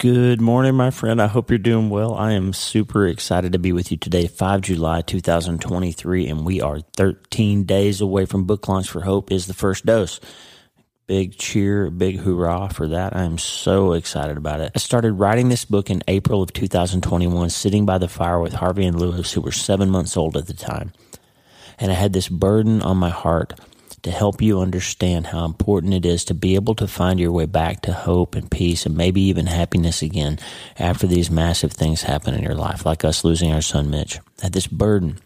Good morning, my friend. I hope you're doing well. I am super excited to be with you today, 5 July 2023, and we are 13 days away from book launch for Hope is the first dose. Big cheer, big hurrah for that. I am so excited about it. I started writing this book in April of 2021, sitting by the fire with Harvey and Lewis, who were seven months old at the time. And I had this burden on my heart to help you understand how important it is to be able to find your way back to hope and peace and maybe even happiness again after these massive things happen in your life, like us losing our son Mitch. Had this burden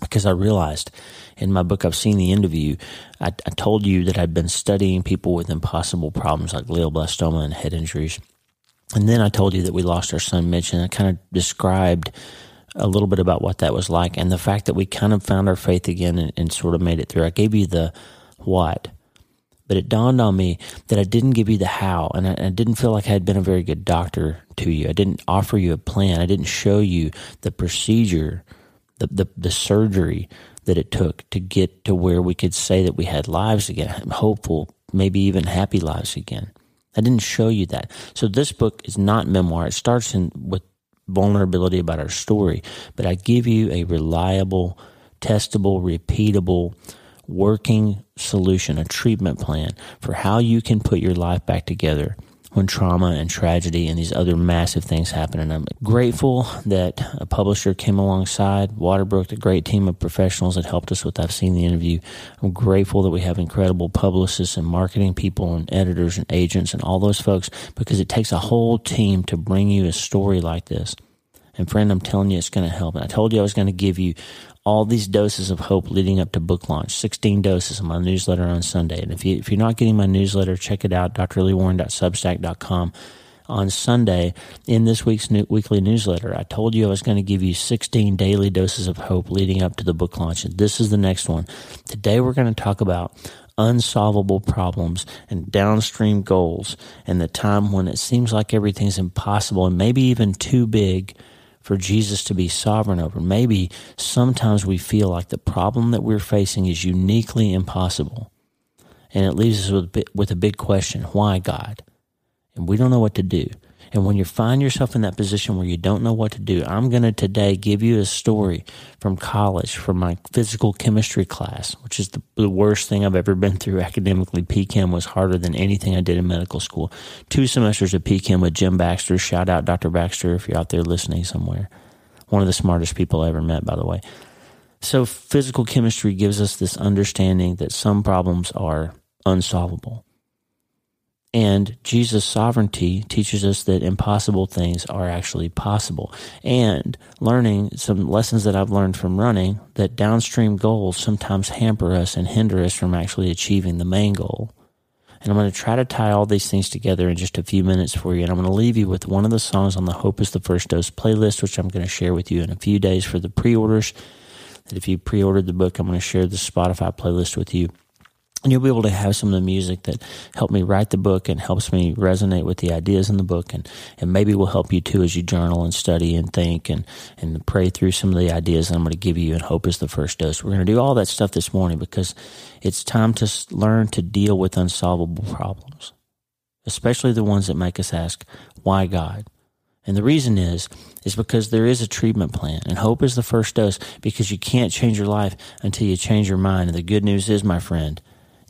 because I realized in my book, I've seen the interview. I, I told you that I'd been studying people with impossible problems like glioblastoma and head injuries. And then I told you that we lost our son Mitch, and I kind of described a little bit about what that was like and the fact that we kind of found our faith again and, and sort of made it through. I gave you the what, but it dawned on me that I didn't give you the how, and I, I, didn't feel like I had been a very good doctor to you. I didn't offer you a plan. I didn't show you the procedure, the, the, the surgery that it took to get to where we could say that we had lives again, hopeful, maybe even happy lives again. I didn't show you that. So this book is not memoir. It starts in with vulnerability about our story, but I give you a reliable, testable, repeatable, working solution, a treatment plan for how you can put your life back together when trauma and tragedy and these other massive things happen. And I'm grateful that a publisher came alongside. Waterbrook, the great team of professionals that helped us with. That. I've seen the interview. I'm grateful that we have incredible publicists and marketing people and editors and agents and all those folks because it takes a whole team to bring you a story like this. And friend, I'm telling you, it's going to help. And I told you I was going to give you all these doses of hope leading up to book launch, 16 doses in my newsletter on Sunday. And if, you, if you're not getting my newsletter, check it out, drleewarren.substack.com. On Sunday, in this week's new, weekly newsletter, I told you I was going to give you 16 daily doses of hope leading up to the book launch. And this is the next one. Today, we're going to talk about unsolvable problems and downstream goals and the time when it seems like everything's impossible and maybe even too big for Jesus to be sovereign over. Maybe sometimes we feel like the problem that we're facing is uniquely impossible. And it leaves us with, with a big question why God? And we don't know what to do. And when you find yourself in that position where you don't know what to do, I'm going to today give you a story from college, from my physical chemistry class, which is the, the worst thing I've ever been through academically. PChem was harder than anything I did in medical school. Two semesters of PChem with Jim Baxter. Shout out Dr. Baxter if you're out there listening somewhere. One of the smartest people I ever met, by the way. So physical chemistry gives us this understanding that some problems are unsolvable. And Jesus' sovereignty teaches us that impossible things are actually possible. And learning some lessons that I've learned from running that downstream goals sometimes hamper us and hinder us from actually achieving the main goal. And I'm going to try to tie all these things together in just a few minutes for you. And I'm going to leave you with one of the songs on the Hope is the First Dose playlist, which I'm going to share with you in a few days for the pre orders. That if you pre ordered the book, I'm going to share the Spotify playlist with you and you'll be able to have some of the music that helped me write the book and helps me resonate with the ideas in the book and, and maybe will help you too as you journal and study and think and, and pray through some of the ideas that I'm going to give you and hope is the first dose. We're going to do all that stuff this morning because it's time to learn to deal with unsolvable problems, especially the ones that make us ask, why God? And the reason is, is because there is a treatment plan and hope is the first dose because you can't change your life until you change your mind. And the good news is, my friend,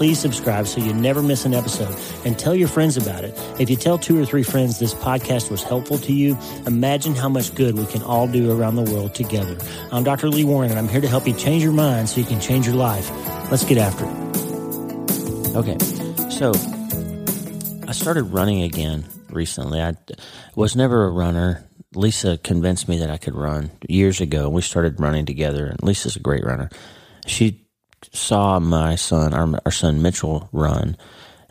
please subscribe so you never miss an episode and tell your friends about it. If you tell two or three friends this podcast was helpful to you, imagine how much good we can all do around the world together. I'm Dr. Lee Warren and I'm here to help you change your mind so you can change your life. Let's get after it. Okay, so I started running again recently. I was never a runner. Lisa convinced me that I could run years ago. We started running together, and Lisa's a great runner. She saw my son, our, our son Mitchell, run,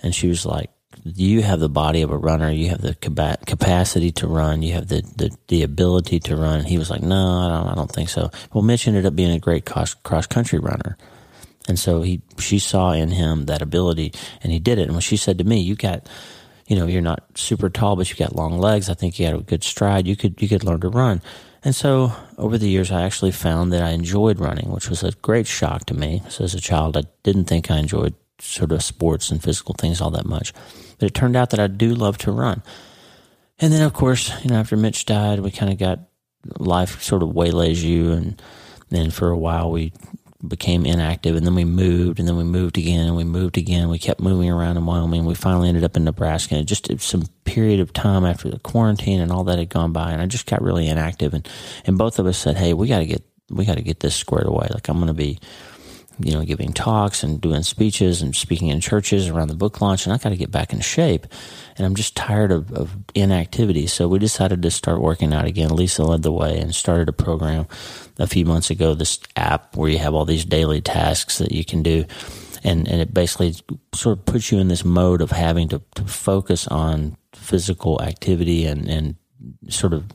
and she was like, "You have the body of a runner. You have the capacity to run. You have the, the, the ability to run." he was like, "No, I don't. I don't think so." Well, Mitch ended up being a great cross cross country runner. And so he, she saw in him that ability and he did it. And when she said to me, you got, you know, you're not super tall, but you got long legs. I think you had a good stride. You could, you could learn to run. And so over the years, I actually found that I enjoyed running, which was a great shock to me. So as a child, I didn't think I enjoyed sort of sports and physical things all that much. But it turned out that I do love to run. And then, of course, you know, after Mitch died, we kind of got life sort of waylays you. And then for a while, we became inactive and then we moved and then we moved again and we moved again. We kept moving around in Wyoming. We finally ended up in Nebraska and just some period of time after the quarantine and all that had gone by and I just got really inactive and, and both of us said, Hey, we got to get, we got to get this squared away. Like I'm going to be, you know, giving talks and doing speeches and speaking in churches around the book launch, and I got to get back in shape. And I'm just tired of, of inactivity. So we decided to start working out again. Lisa led the way and started a program a few months ago, this app where you have all these daily tasks that you can do. And, and it basically sort of puts you in this mode of having to, to focus on physical activity and, and sort of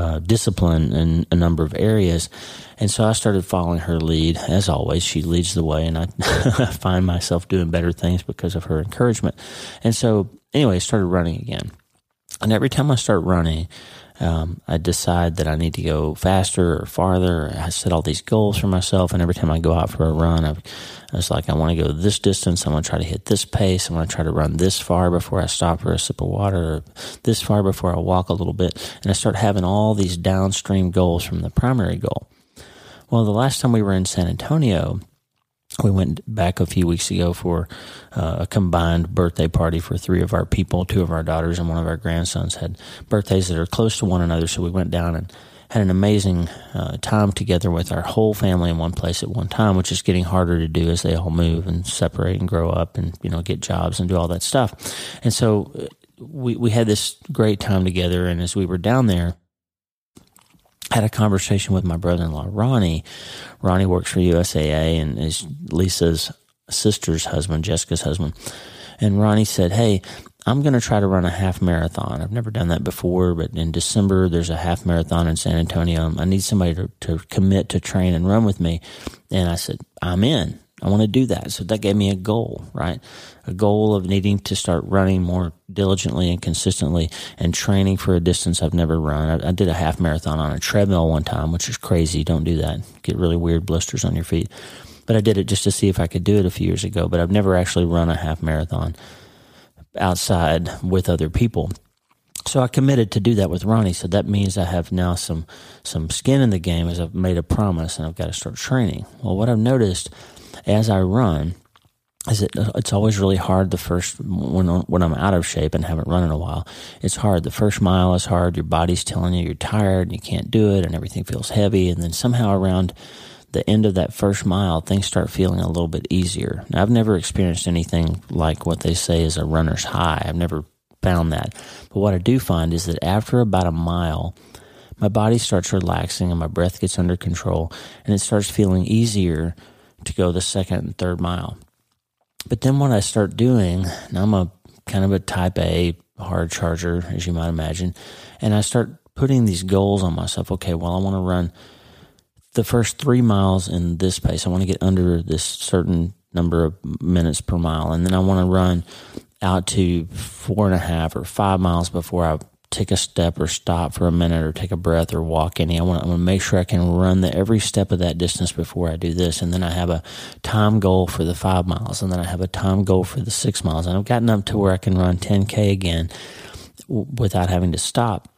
uh, discipline in a number of areas. And so I started following her lead. As always, she leads the way, and I, find myself doing better things because of her encouragement. And so, anyway, I started running again. And every time I start running, um, I decide that I need to go faster or farther. I set all these goals for myself, and every time I go out for a run, I, I was like, I want to go this distance. I want to try to hit this pace. I want to try to run this far before I stop for a sip of water, this far before I walk a little bit. And I start having all these downstream goals from the primary goal. Well, the last time we were in San Antonio, we went back a few weeks ago for uh, a combined birthday party for three of our people. Two of our daughters and one of our grandsons had birthdays that are close to one another. So we went down and had an amazing uh, time together with our whole family in one place at one time, which is getting harder to do as they all move and separate and grow up and you know get jobs and do all that stuff. And so uh, we we had this great time together. And as we were down there had a conversation with my brother-in-law Ronnie. Ronnie works for USAA and is Lisa's sister's husband, Jessica's husband. And Ronnie said, "Hey, I'm going to try to run a half marathon. I've never done that before, but in December there's a half marathon in San Antonio. I need somebody to, to commit to train and run with me." And I said, "I'm in." I want to do that. So that gave me a goal, right? A goal of needing to start running more diligently and consistently and training for a distance I've never run. I, I, did a half marathon on a treadmill one time, which is crazy. Don't do that. Get really weird blisters on your feet. But I did it just to see if I could do it a few years ago. But I've never actually run a half marathon outside with other people. So I committed to do that with Ronnie. So that means I have now some some skin in the game as I've made a promise and I've got to start training. Well, what I've noticed as I run is it it's always really hard the first when when I'm out of shape and haven't run in a while. It's hard. The first mile is hard. Your body's telling you you're tired and you can't do it and everything feels heavy and then somehow around the end of that first mile things start feeling a little bit easier. Now I've never experienced anything like what they say is a runner's high. I've never found that. But what I do find is that after about a mile my body starts relaxing and my breath gets under control and it starts feeling easier to go the second and third mile. But then what I start doing, now I'm a kind of a type A hard charger, as you might imagine, and I start putting these goals on myself. Okay, well, I want to run the first three miles in this pace. I want to get under this certain number of minutes per mile, and then I want to run out to four and a half or five miles before I take a step or stop for a minute or take a breath or walk any. I want, to make sure I can run the every step of that distance before I do this. And then I have a time goal for the five miles and then I have a time goal for the six miles. And I've gotten up to where I can run 10K again without having to stop.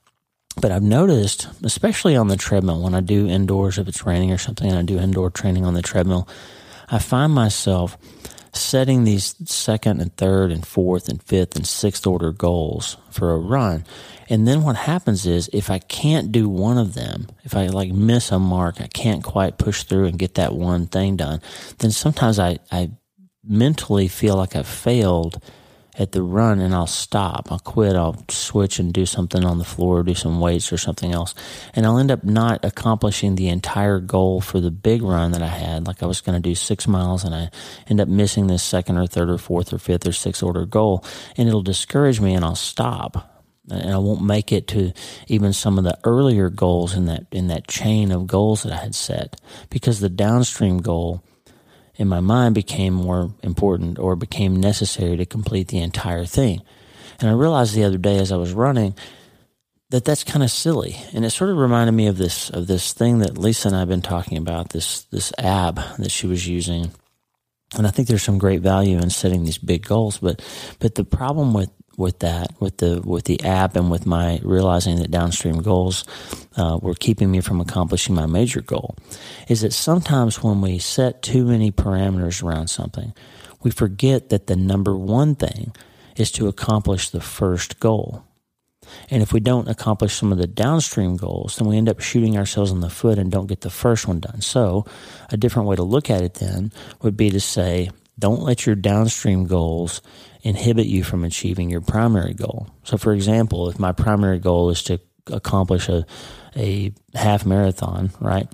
But I've noticed, especially on the treadmill, when I do indoors, if it's raining or something, and I do indoor training on the treadmill, I find myself setting these second and third and fourth and fifth and sixth order goals for a run. And then what happens is if I can't do one of them, if I like miss a mark, I can't quite push through and get that one thing done, then sometimes I, I mentally feel like I've failed at the run and I'll stop. I'll quit. I'll switch and do something on the floor, do some weights or something else. And I'll end up not accomplishing the entire goal for the big run that I had. Like I was going to do six miles and I end up missing this second or third or fourth or fifth or sixth order goal. And it'll discourage me and I'll stop. And I won't make it to even some of the earlier goals in that, in that chain of goals that I had set because the downstream goal in my mind became more important or became necessary to complete the entire thing. And I realized the other day as I was running that that's kind of silly. And it sort of reminded me of this of this thing that Lisa and I have been talking about, this this app that she was using. And I think there's some great value in setting these big goals, but but the problem with with that, with the with the app, and with my realizing that downstream goals uh, were keeping me from accomplishing my major goal, is that sometimes when we set too many parameters around something, we forget that the number one thing is to accomplish the first goal. And if we don't accomplish some of the downstream goals, then we end up shooting ourselves in the foot and don't get the first one done. So, a different way to look at it then would be to say, don't let your downstream goals inhibit you from achieving your primary goal. So, for example, if my primary goal is to accomplish a, a half marathon, right?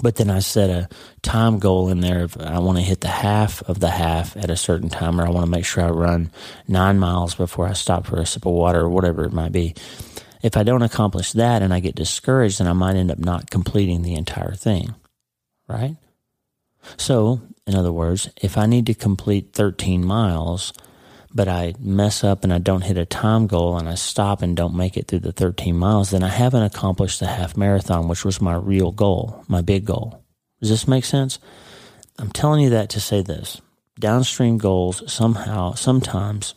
But then I set a time goal in there. If I want to hit the half of the half at a certain time, or I want to make sure I run nine miles before I stop for a sip of water, or whatever it might be. If I don't accomplish that and I get discouraged, then I might end up not completing the entire thing, right? So, in other words, if I need to complete 13 miles, but I mess up and I don't hit a time goal and I stop and don't make it through the 13 miles, then I haven't accomplished the half marathon, which was my real goal, my big goal. Does this make sense? I'm telling you that to say this. Downstream goals somehow, sometimes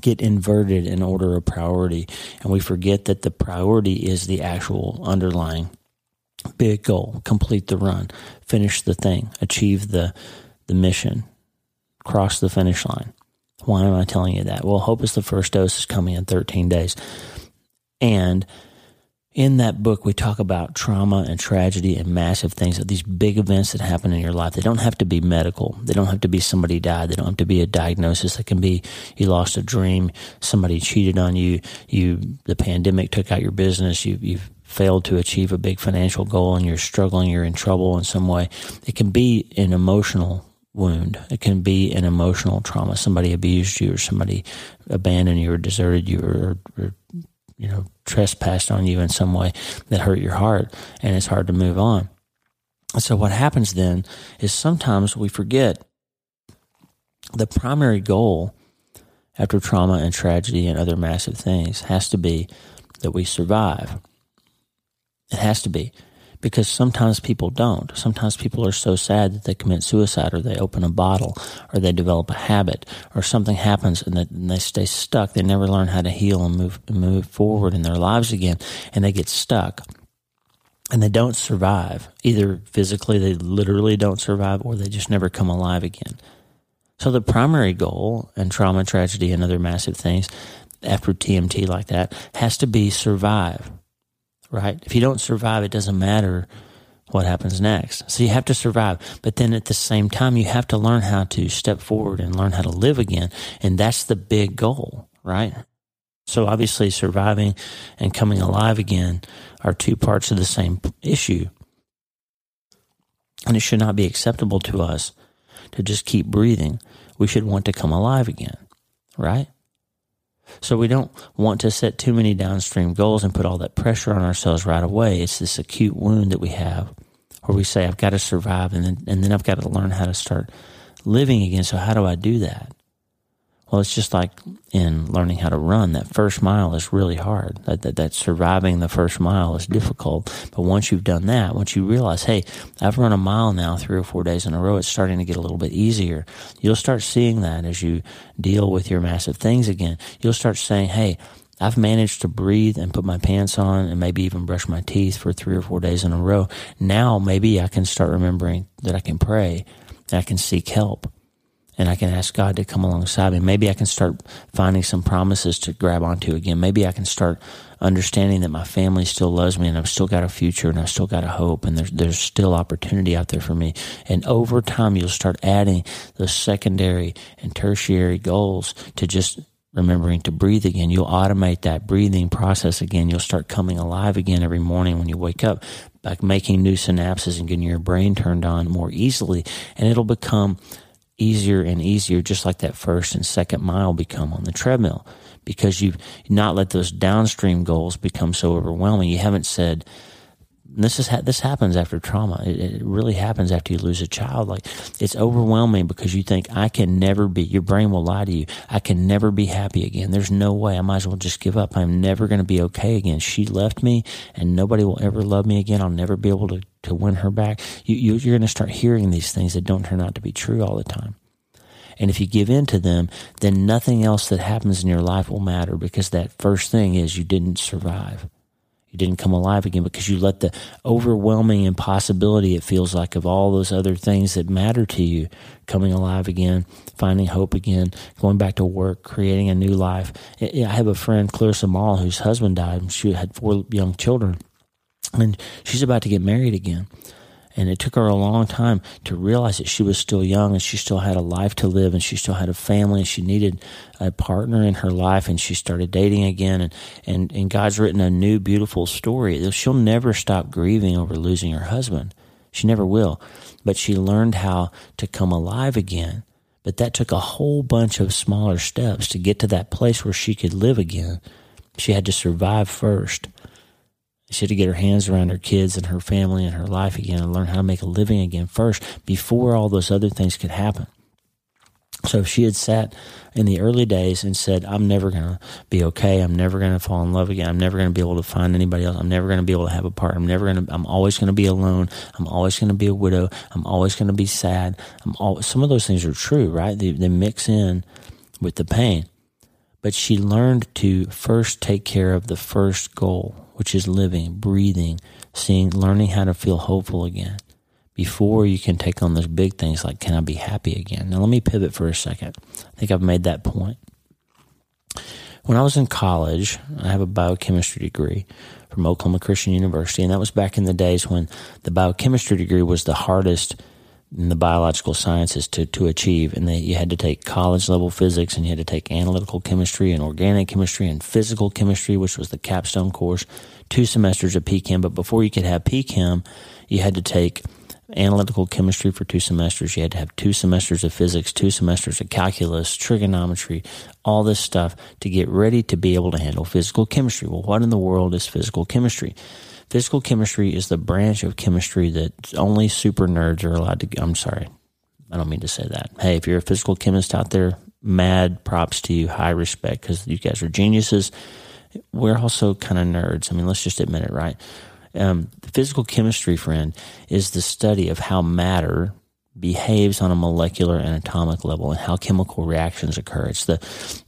get inverted in order of priority, and we forget that the priority is the actual underlying big goal. Complete the run, finish the thing, achieve the, the mission, cross the finish line. Why am I telling you that? Well, Hope is the first dose is coming in 13 days. And in that book, we talk about trauma and tragedy and massive things, these big events that happen in your life. They don't have to be medical. They don't have to be somebody died. They don't have to be a diagnosis. It can be you lost a dream, somebody cheated on you, you the pandemic took out your business, you you've failed to achieve a big financial goal and you're struggling, you're in trouble in some way. It can be an emotional wound. It can be an emotional trauma. Somebody abused you or somebody abandoned you or deserted you or, or, you know, trespassed on you in some way that hurt your heart and it's hard to move on. So what happens then is sometimes we forget the primary goal after trauma and tragedy and other massive things has to be that we survive. It has to be because sometimes people don't. Sometimes people are so sad that they commit suicide or they open a bottle or they develop a habit or something happens and they, stay stuck. They never learn how to heal and move, move forward in their lives again and they get stuck and they don't survive. Either physically, they literally don't survive or they just never come alive again. So the primary goal and trauma, tragedy, and other massive things after TMT like that has to be survive right? If you don't survive, it doesn't matter what happens next. So you have to survive. But then at the same time, you have to learn how to step forward and learn how to live again. And that's the big goal, right? So obviously, surviving and coming alive again are two parts of the same issue. And it should not be acceptable to us to just keep breathing. We should want to come alive again, right? So we don't want to set too many downstream goals and put all that pressure on ourselves right away. It's this acute wound that we have where we say, I've got to survive and then, and then I've got to learn how to start living again. So how do I do that? Well, it's just like in learning how to run. That first mile is really hard. That, that, that surviving the first mile is difficult. But once you've done that, once you realize, hey, I've run a mile now three or four days in a row, it's starting to get a little bit easier. You'll start seeing that as you deal with your massive things again. You'll start saying, hey, I've managed to breathe and put my pants on and maybe even brush my teeth for three or four days in a row. Now maybe I can start remembering that I can pray, that I can seek help and I can ask God to come alongside me. Maybe I can start finding some promises to grab onto again. Maybe I can start understanding that my family still loves me and I've still got a future and I've still got a hope and there's there's still opportunity out there for me. And over time you'll start adding the secondary and tertiary goals to just remembering to breathe again. You'll automate that breathing process again. You'll start coming alive again every morning when you wake up, like making new synapses and getting your brain turned on more easily. And it'll become easier and easier, just like that first and second mile become on the treadmill, because you've not let those downstream goals become so overwhelming. You haven't said, this is ha- this happens after trauma. It, it, really happens after you lose a child. Like it's overwhelming because you think I can never be. Your brain will lie to you. I can never be happy again. There's no way. I might as well just give up. I'm never going to be okay again. She left me, and nobody will ever love me again. I'll never be able to to win her back. You, you you're going to start hearing these things that don't turn out to be true all the time. And if you give in to them, then nothing else that happens in your life will matter because that first thing is you didn't survive you didn't come alive again because you let the overwhelming impossibility it feels like of all those other things that matter to you coming alive again, finding hope again, going back to work, creating a new life. I have a friend, Clarissa Mall, whose husband died. She had four young children, and she's about to get married again. And it took her a long time to realize that she was still young and she still had a life to live and she still had a family and she needed a partner in her life and she started dating again and, and, and God's written a new beautiful story. She'll never stop grieving over losing her husband. She never will. But she learned how to come alive again. But that took a whole bunch of smaller steps to get to that place where she could live again. She had to survive first. She had to get her hands around her kids and her family and her life again and learn how to make a living again first before all those other things could happen. So if she had sat in the early days and said, I'm never going to be okay. I'm never going to fall in love again. I'm never going to be able to find anybody else. I'm never going to be able to have a partner. I'm never going to, I'm always going to be alone. I'm always going to be a widow. I'm always going to be sad. I'm all, some of those things are true, right? They, they mix in with the pain. But she learned to first take care of the first goal, which is living, breathing, seeing, learning how to feel hopeful again before you can take on those big things like, can I be happy again? Now, let me pivot for a second. I think I've made that point. When I was in college, I have a biochemistry degree from Oklahoma Christian University, and that was back in the days when the biochemistry degree was the hardest in the biological sciences to, to achieve. And they, you had to take college level physics and you had to take analytical chemistry and organic chemistry and physical chemistry, which was the capstone course, two semesters of PChem. But before you could have PChem, you had to take analytical chemistry for two semesters. You had to have two semesters of physics, two semesters of calculus, trigonometry, all this stuff to get ready to be able to handle physical chemistry. Well, what in the world is physical chemistry? Physical chemistry is the branch of chemistry that only super nerds are allowed to. I'm sorry, I don't mean to say that. Hey, if you're a physical chemist out there, mad props to you, high respect because you guys are geniuses. We're also kind of nerds. I mean, let's just admit it, right? Um, physical chemistry, friend, is the study of how matter behaves on a molecular and atomic level and how chemical reactions occur. It's the,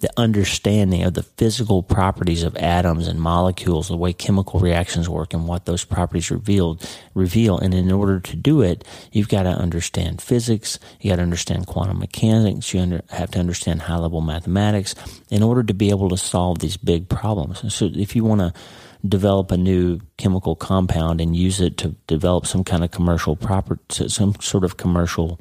the understanding of the physical properties of atoms and molecules, the way chemical reactions work and what those properties revealed, reveal. And in order to do it, you've got to understand physics. You got to understand quantum mechanics. You under, have to understand high level mathematics in order to be able to solve these big problems. And so if you want to develop a new chemical compound and use it to develop some kind of commercial proper, some sort of commercial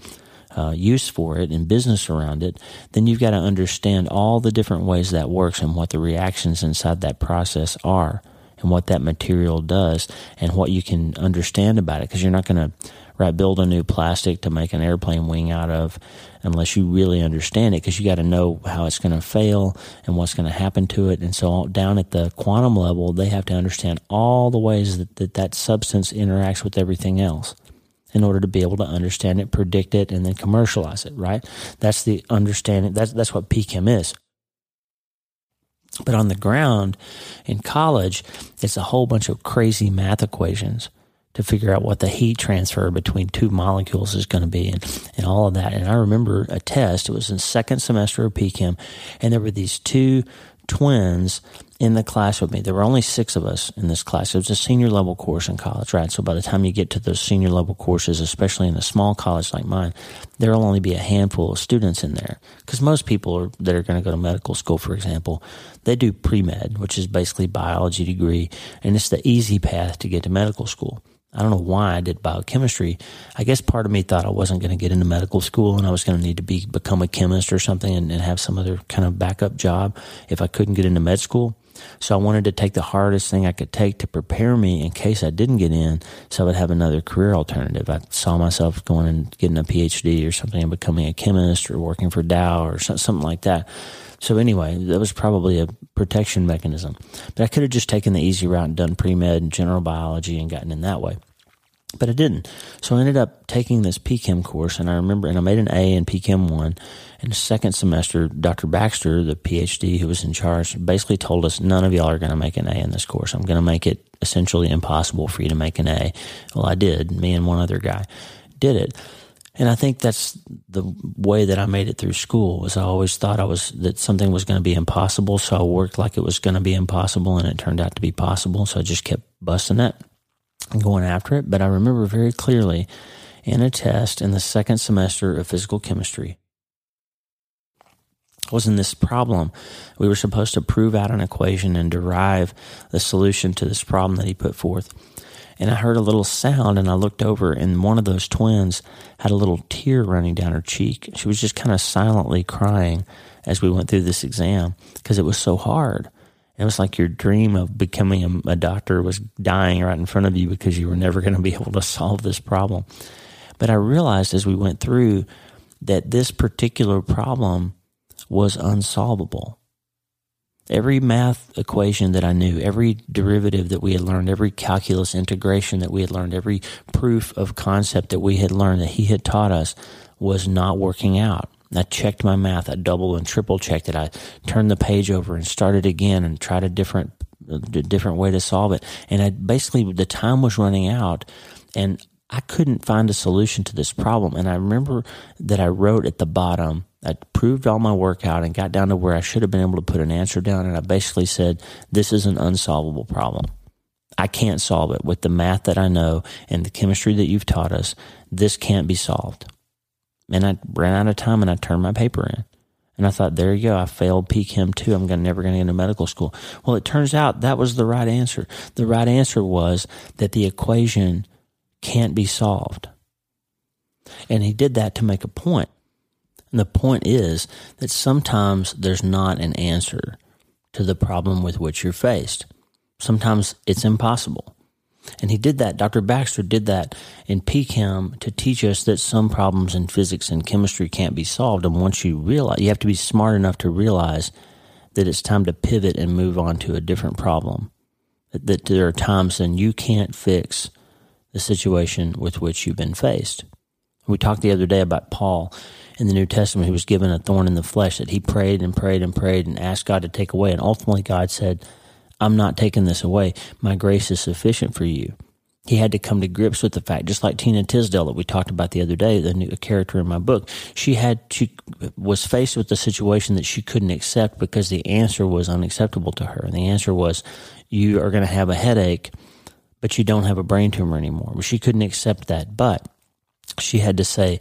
uh, use for it and business around it, then you've got to understand all the different ways that works and what the reactions inside that process are and what that material does and what you can understand about it because you're not going to right build a new plastic to make an airplane wing out of unless you really understand it because you got to know how it's going to fail and what's going to happen to it. And so down at the quantum level they have to understand all the ways that that, that substance interacts with everything else in order to be able to understand it predict it and then commercialize it right? That's the understanding that's that's what pchem is. But on the ground in college, it's a whole bunch of crazy math equations to figure out what the heat transfer between two molecules is going to be and, and all of that. And I remember a test, it was in second semester of PChem, and there were these two twins in the class with me. There were only six of us in this class. It was a senior level course in college, right? So by the time you get to those senior level courses, especially in a small college like mine, there'll only be a handful of students in there. Because most people are, that are going to go to medical school, for example, they do pre med, which is basically biology degree, and it's the easy path to get to medical school. I don't know why I did biochemistry. I guess part of me thought I wasn't going to get into medical school and I was going to need to be become a chemist or something and, and have some other kind of backup job if I couldn't get into med school. So I wanted to take the hardest thing I could take to prepare me in case I didn't get in, so I would have another career alternative. I saw myself going and getting a PhD or something and becoming a chemist or working for Dow or something like that. So anyway, that was probably a protection mechanism. But I could have just taken the easy route and done pre med and general biology and gotten in that way. But I didn't. So I ended up taking this PChem course, and I remember, and I made an A in PChem 1. In the second semester, Dr. Baxter, the PhD who was in charge, basically told us none of y'all are going to make an A in this course. I'm going to make it essentially impossible for you to make an A. Well, I did. Me and one other guy did it. And I think that's the way that I made it through school was I always thought I was that something was going to be impossible. So I worked like it was going to be impossible and it turned out to be possible. So I just kept busting it and going after it. But I remember very clearly in a test in the second semester of physical chemistry was in this problem. We were supposed to prove out an equation and derive the solution to this problem that he put forth and I heard a little sound and I looked over and one of those twins had a little tear running down her cheek. She was just kind of silently crying as we went through this exam because it was so hard. It was like your dream of becoming a, a doctor was dying right in front of you because you were never going to be able to solve this problem. But I realized as we went through that this particular problem was unsolvable. Every math equation that I knew, every derivative that we had learned, every calculus integration that we had learned, every proof of concept that we had learned that he had taught us was not working out. I checked my math. I double and triple checked it. I turned the page over and started again and tried a different, a different way to solve it. And I basically, the time was running out and I couldn't find a solution to this problem. And I remember that I wrote at the bottom, I proved all my work out and got down to where I should have been able to put an answer down. And I basically said, this is an unsolvable problem. I can't solve it with the math that I know and the chemistry that you've taught us. This can't be solved. And I ran out of time and I turned my paper in. And I thought, there you go. I failed PChem too. I'm gonna, never going to get into medical school. Well, it turns out that was the right answer. The right answer was that the equation can't be solved. And he did that to make a point. And the point is that sometimes there's not an answer to the problem with which you're faced. Sometimes it's impossible. And he did that. Dr. Baxter did that in PChem to teach us that some problems in physics and chemistry can't be solved. And once you realize, you have to be smart enough to realize that it's time to pivot and move on to a different problem. That, that there are times when you can't fix the situation with which you've been faced. We talked the other day about Paul in the New Testament who was given a thorn in the flesh that he prayed and prayed and prayed and asked God to take away. And ultimately, God said, I'm not taking this away. My grace is sufficient for you. He had to come to grips with the fact, just like Tina Tisdale that we talked about the other day, the new character in my book. She had, she was faced with a situation that she couldn't accept because the answer was unacceptable to her. And the answer was, you are going to have a headache, but you don't have a brain tumor anymore. Well, she couldn't accept that. But she had to say,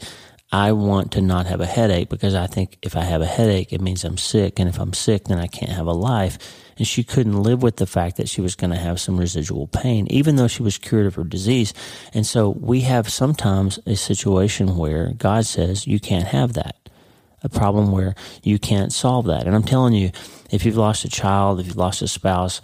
I want to not have a headache because I think if I have a headache, it means I'm sick. And if I'm sick, then I can't have a life. And she couldn't live with the fact that she was going to have some residual pain, even though she was cured of her disease. And so we have sometimes a situation where God says, you can't have that. A problem where you can't solve that. And I'm telling you, if you've lost a child, if you've lost a spouse,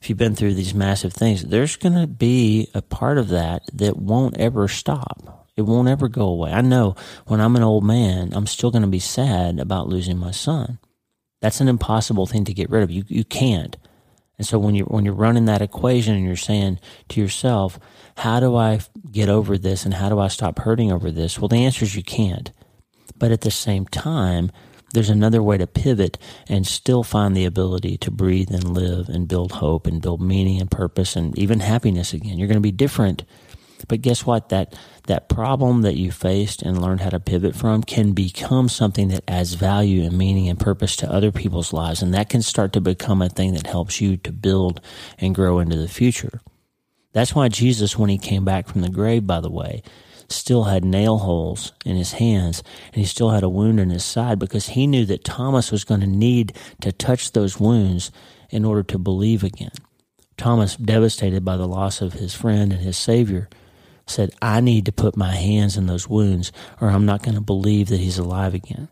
if you've been through these massive things, there's going to be a part of that that won't ever stop it won't ever go away. I know when I'm an old man, I'm still going to be sad about losing my son. That's an impossible thing to get rid of. You you can't. And so when you when you're running that equation and you're saying to yourself, how do I get over this and how do I stop hurting over this? Well, the answer is you can't. But at the same time, there's another way to pivot and still find the ability to breathe and live and build hope and build meaning and purpose and even happiness again. You're going to be different But guess what? That that problem that you faced and learned how to pivot from can become something that adds value and meaning and purpose to other people's lives. And that can start to become a thing that helps you to build and grow into the future. That's why Jesus, when he came back from the grave, by the way, still had nail holes in his hands and he still had a wound in his side because he knew that Thomas was going to need to touch those wounds in order to believe again. Thomas, devastated by the loss of his friend and his Savior, said, I need to put my hands in those wounds or I'm not going to believe that he's alive again.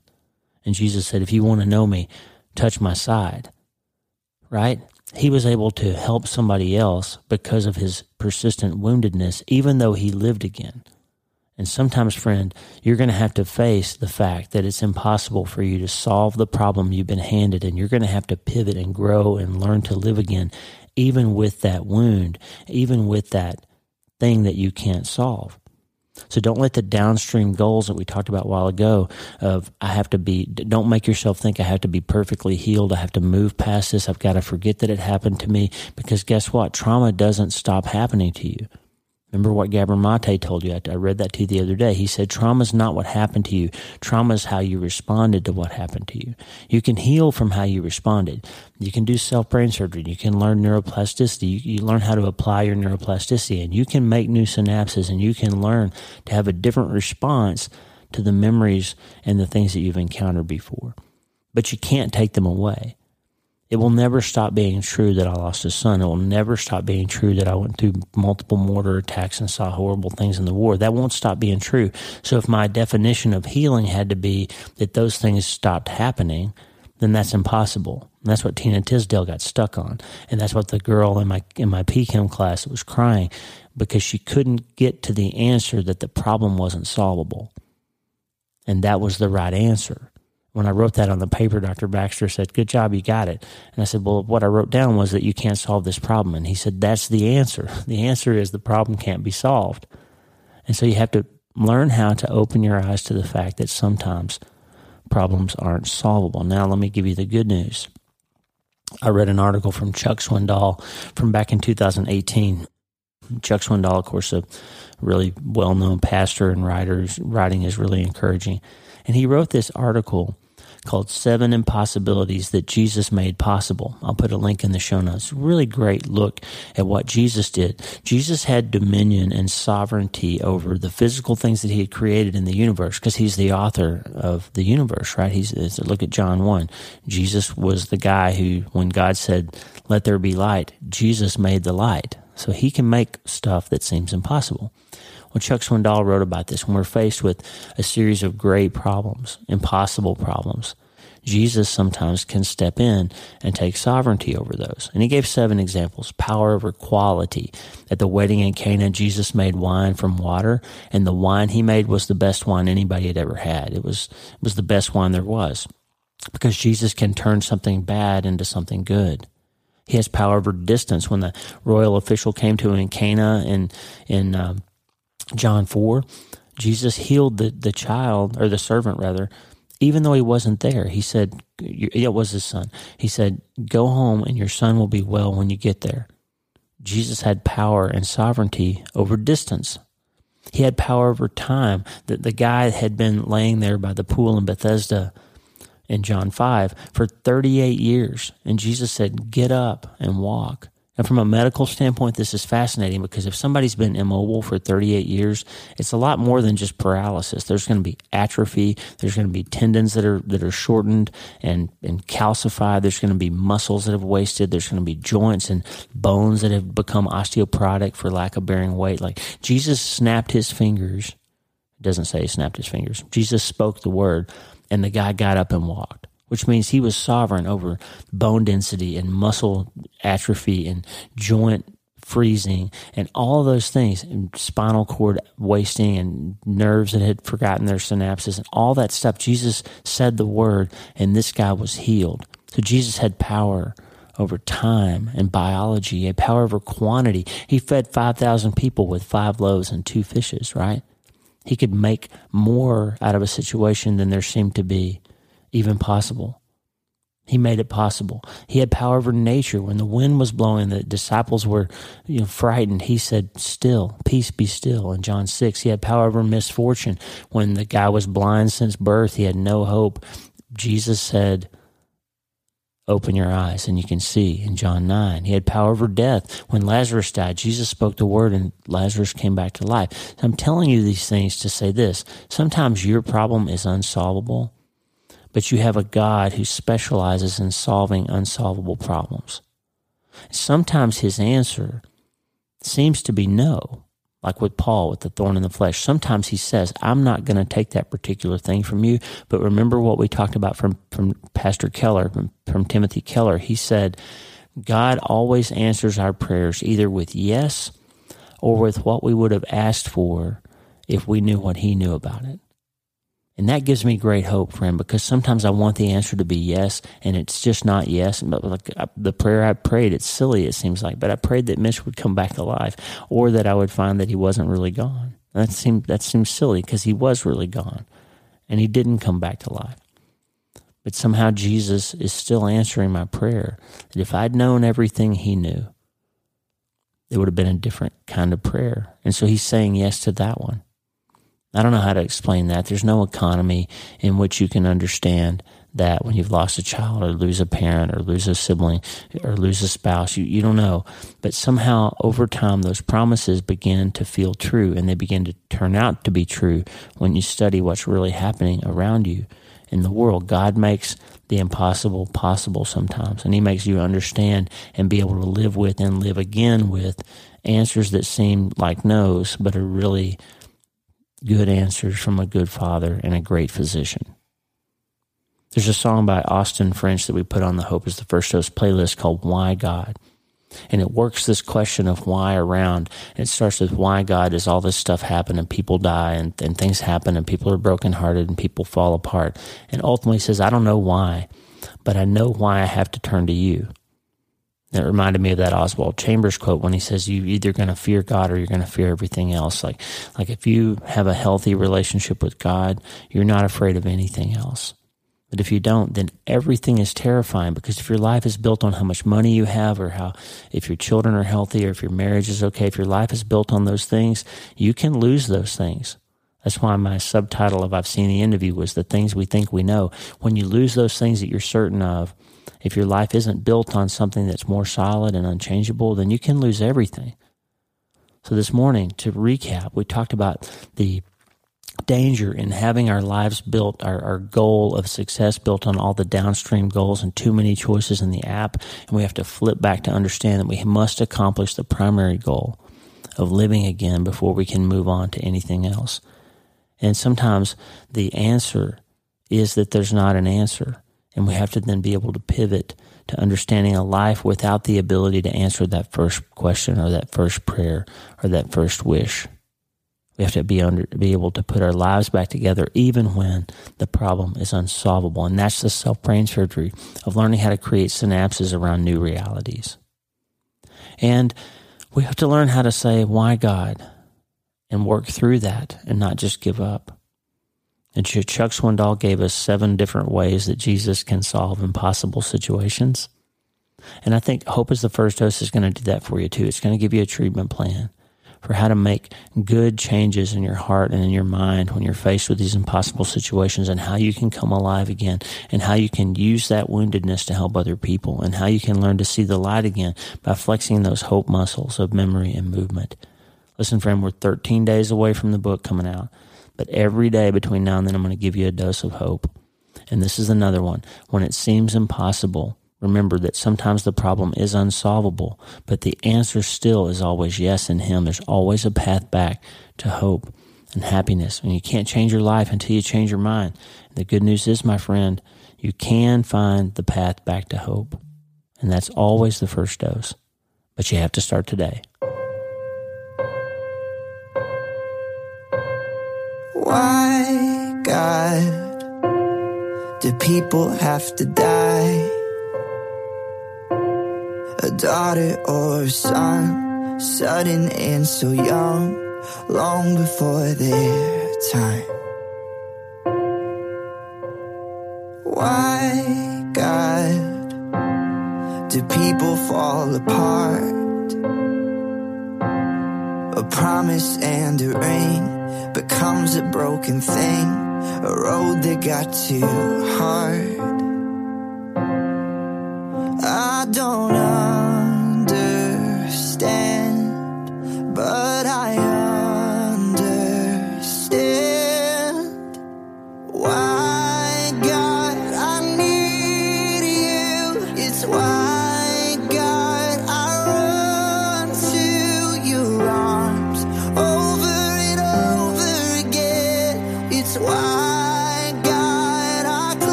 And Jesus said, If you want to know me, touch my side. Right? He was able to help somebody else because of his persistent woundedness, even though he lived again. And sometimes, friend, you're going to have to face the fact that it's impossible for you to solve the problem you've been handed, and you're going to have to pivot and grow and learn to live again, even with that wound, even with that thing that you can't solve. So don't let the downstream goals that we talked about a while ago of I have to be, don't make yourself think I have to be perfectly healed. I have to move past this. I've got to forget that it happened to me because guess what? Trauma doesn't stop happening to you. Remember what Gabor Mate told you? I, read that to you the other day. He said, trauma is not what happened to you. Trauma is how you responded to what happened to you. You can heal from how you responded. You can do self brain surgery. You can learn neuroplasticity. You, you learn how to apply your neuroplasticity and you can make new synapses and you can learn to have a different response to the memories and the things that you've encountered before. But you can't take them away. It will never stop being true that I lost a son. It will never stop being true that I went through multiple mortar attacks and saw horrible things in the war. That won't stop being true. So if my definition of healing had to be that those things stopped happening, then that's impossible. And that's what Tina Tisdale got stuck on. And that's what the girl in my in my PChem class was crying because she couldn't get to the answer that the problem wasn't solvable. And that was the right answer when I wrote that on the paper, Dr. Baxter said, Good job, you got it. And I said, Well, what I wrote down was that you can't solve this problem. And he said, That's the answer. The answer is the problem can't be solved. And so you have to learn how to open your eyes to the fact that sometimes problems aren't solvable. Now, let me give you the good news. I read an article from Chuck Swindoll from back in 2018. Chuck Swindoll, of course, a really well known pastor and writer. Writing is really encouraging. And he wrote this article called Seven Impossibilities That Jesus Made Possible. I'll put a link in the show notes. Really great look at what Jesus did. Jesus had dominion and sovereignty over the physical things that he had created in the universe because he's the author of the universe, right? He's, look at John 1. Jesus was the guy who, when God said, let there be light, Jesus made the light. So he can make stuff that seems impossible. Well, Chuck Swindoll wrote about this when we're faced with a series of great problems, impossible problems. Jesus sometimes can step in and take sovereignty over those. And he gave seven examples. Power over quality. At the wedding in Cana, Jesus made wine from water, and the wine he made was the best wine anybody had ever had. It was, it was the best wine there was. Because Jesus can turn something bad into something good. He has power over distance. When the royal official came to him in Cana in, in, um, John 4, Jesus healed the, the child, or the servant rather, even though he wasn't there. He said, it was his son. He said, Go home and your son will be well when you get there. Jesus had power and sovereignty over distance. He had power over time. The, the guy had been laying there by the pool in Bethesda in John 5 for 38 years. And Jesus said, Get up and walk. And from a medical standpoint, this is fascinating because if somebody's been immobile for 38 years, it's a lot more than just paralysis. There's going to be atrophy. There's going to be tendons that are, that are shortened and, and calcified. There's going to be muscles that have wasted. There's going to be joints and bones that have become osteoporotic for lack of bearing weight. Like Jesus snapped his fingers. It doesn't say he snapped his fingers. Jesus spoke the word and the guy got up and walked which means he was sovereign over bone density and muscle atrophy and joint freezing and all those things and spinal cord wasting and nerves that had forgotten their synapses and all that stuff. Jesus said the word and this guy was healed. So jesus had power over time and biology a power over quantity. He fed 5000 people with five loaves and two fishes right? He could make more out of a situation than there seemed to be even possible. He made it possible. He had power over nature. When the wind was blowing, the disciples were you know, frightened. He said, Still, peace be still. In John 6, he had power over misfortune. When the guy was blind since birth, he had no hope. Jesus said, Open your eyes and you can see. In John 9, he had power over death. When Lazarus died, Jesus spoke the word and Lazarus came back to life. I'm telling you these things to say this. Sometimes your problem is unsolvable but you have a God who specializes in solving unsolvable problems. Sometimes his answer seems to be no, like with Paul with the thorn in the flesh. Sometimes he says, I'm not going to take that particular thing from you. But remember what we talked about from, from Pastor Keller, from, from Timothy Keller. He said, God always answers our prayers either with yes or with what we would have asked for if we knew what he knew about it. And that gives me great hope, friend, because sometimes I want the answer to be yes, and it's just not yes. But like the prayer I prayed, it's silly, it seems like, but I prayed that Mitch would come back alive, or that I would find that he wasn't really gone. That seemed that seems silly because he was really gone, and he didn't come back to life. But somehow Jesus is still answering my prayer. That if I'd known everything he knew, it would have been a different kind of prayer. And so he's saying yes to that one. I don't know how to explain that. There's no economy in which you can understand that when you've lost a child or lose a parent or lose a sibling or lose a spouse. You, you don't know. But somehow over time, those promises begin to feel true and they begin to turn out to be true when you study what's really happening around you in the world. God makes the impossible possible sometimes and he makes you understand and be able to live with and live again with answers that seem like no's, but are really good answers from a good father and a great physician. There's a song by Austin French that we put on the Hope is the First Dose playlist called Why God. And it works this question of why around. And it starts with why God does all this stuff happen and people die and, and things happen and people are brokenhearted and people fall apart. And ultimately says, I don't know why, but I know why I have to turn to you. It reminded me of that Oswald Chambers quote when he says, "You're either going to fear God or you're going to fear everything else." Like, like if you have a healthy relationship with God, you're not afraid of anything else. But if you don't, then everything is terrifying because if your life is built on how much money you have or how, if your children are healthy or if your marriage is okay, if your life is built on those things, you can lose those things. That's why my subtitle of I've seen the End of You was the things we think we know. When you lose those things that you're certain of, if your life isn't built on something that's more solid and unchangeable, then you can lose everything. So, this morning, to recap, we talked about the danger in having our lives built, our, our goal of success built on all the downstream goals and too many choices in the app. And we have to flip back to understand that we must accomplish the primary goal of living again before we can move on to anything else. And sometimes the answer is that there's not an answer. And we have to then be able to pivot to understanding a life without the ability to answer that first question or that first prayer or that first wish. We have to be under, be able to put our lives back together even when the problem is unsolvable. And that's the self brain surgery of learning how to create synapses around new realities. And we have to learn how to say, why God? And work through that and not just give up. And Chuck Swindoll gave us seven different ways that Jesus can solve impossible situations. And I think Hope is the First Dose is going to do that for you too. It's going to give you a treatment plan for how to make good changes in your heart and in your mind when you're faced with these impossible situations and how you can come alive again and how you can use that woundedness to help other people and how you can learn to see the light again by flexing those hope muscles of memory and movement. Listen, friend, we're 13 days away from the book coming out. But every day between now and then, I'm going to give you a dose of hope. And this is another one. When it seems impossible, remember that sometimes the problem is unsolvable, but the answer still is always yes in Him. There's always a path back to hope and happiness. And you can't change your life until you change your mind. The good news is, my friend, you can find the path back to hope. And that's always the first dose. But you have to start today. Why, God, do people have to die? A daughter or a son, sudden and so young, long before their time. Why, God? do people fall apart? A promise and a ring becomes a broken thing, a road that got too hard. I don't understand, but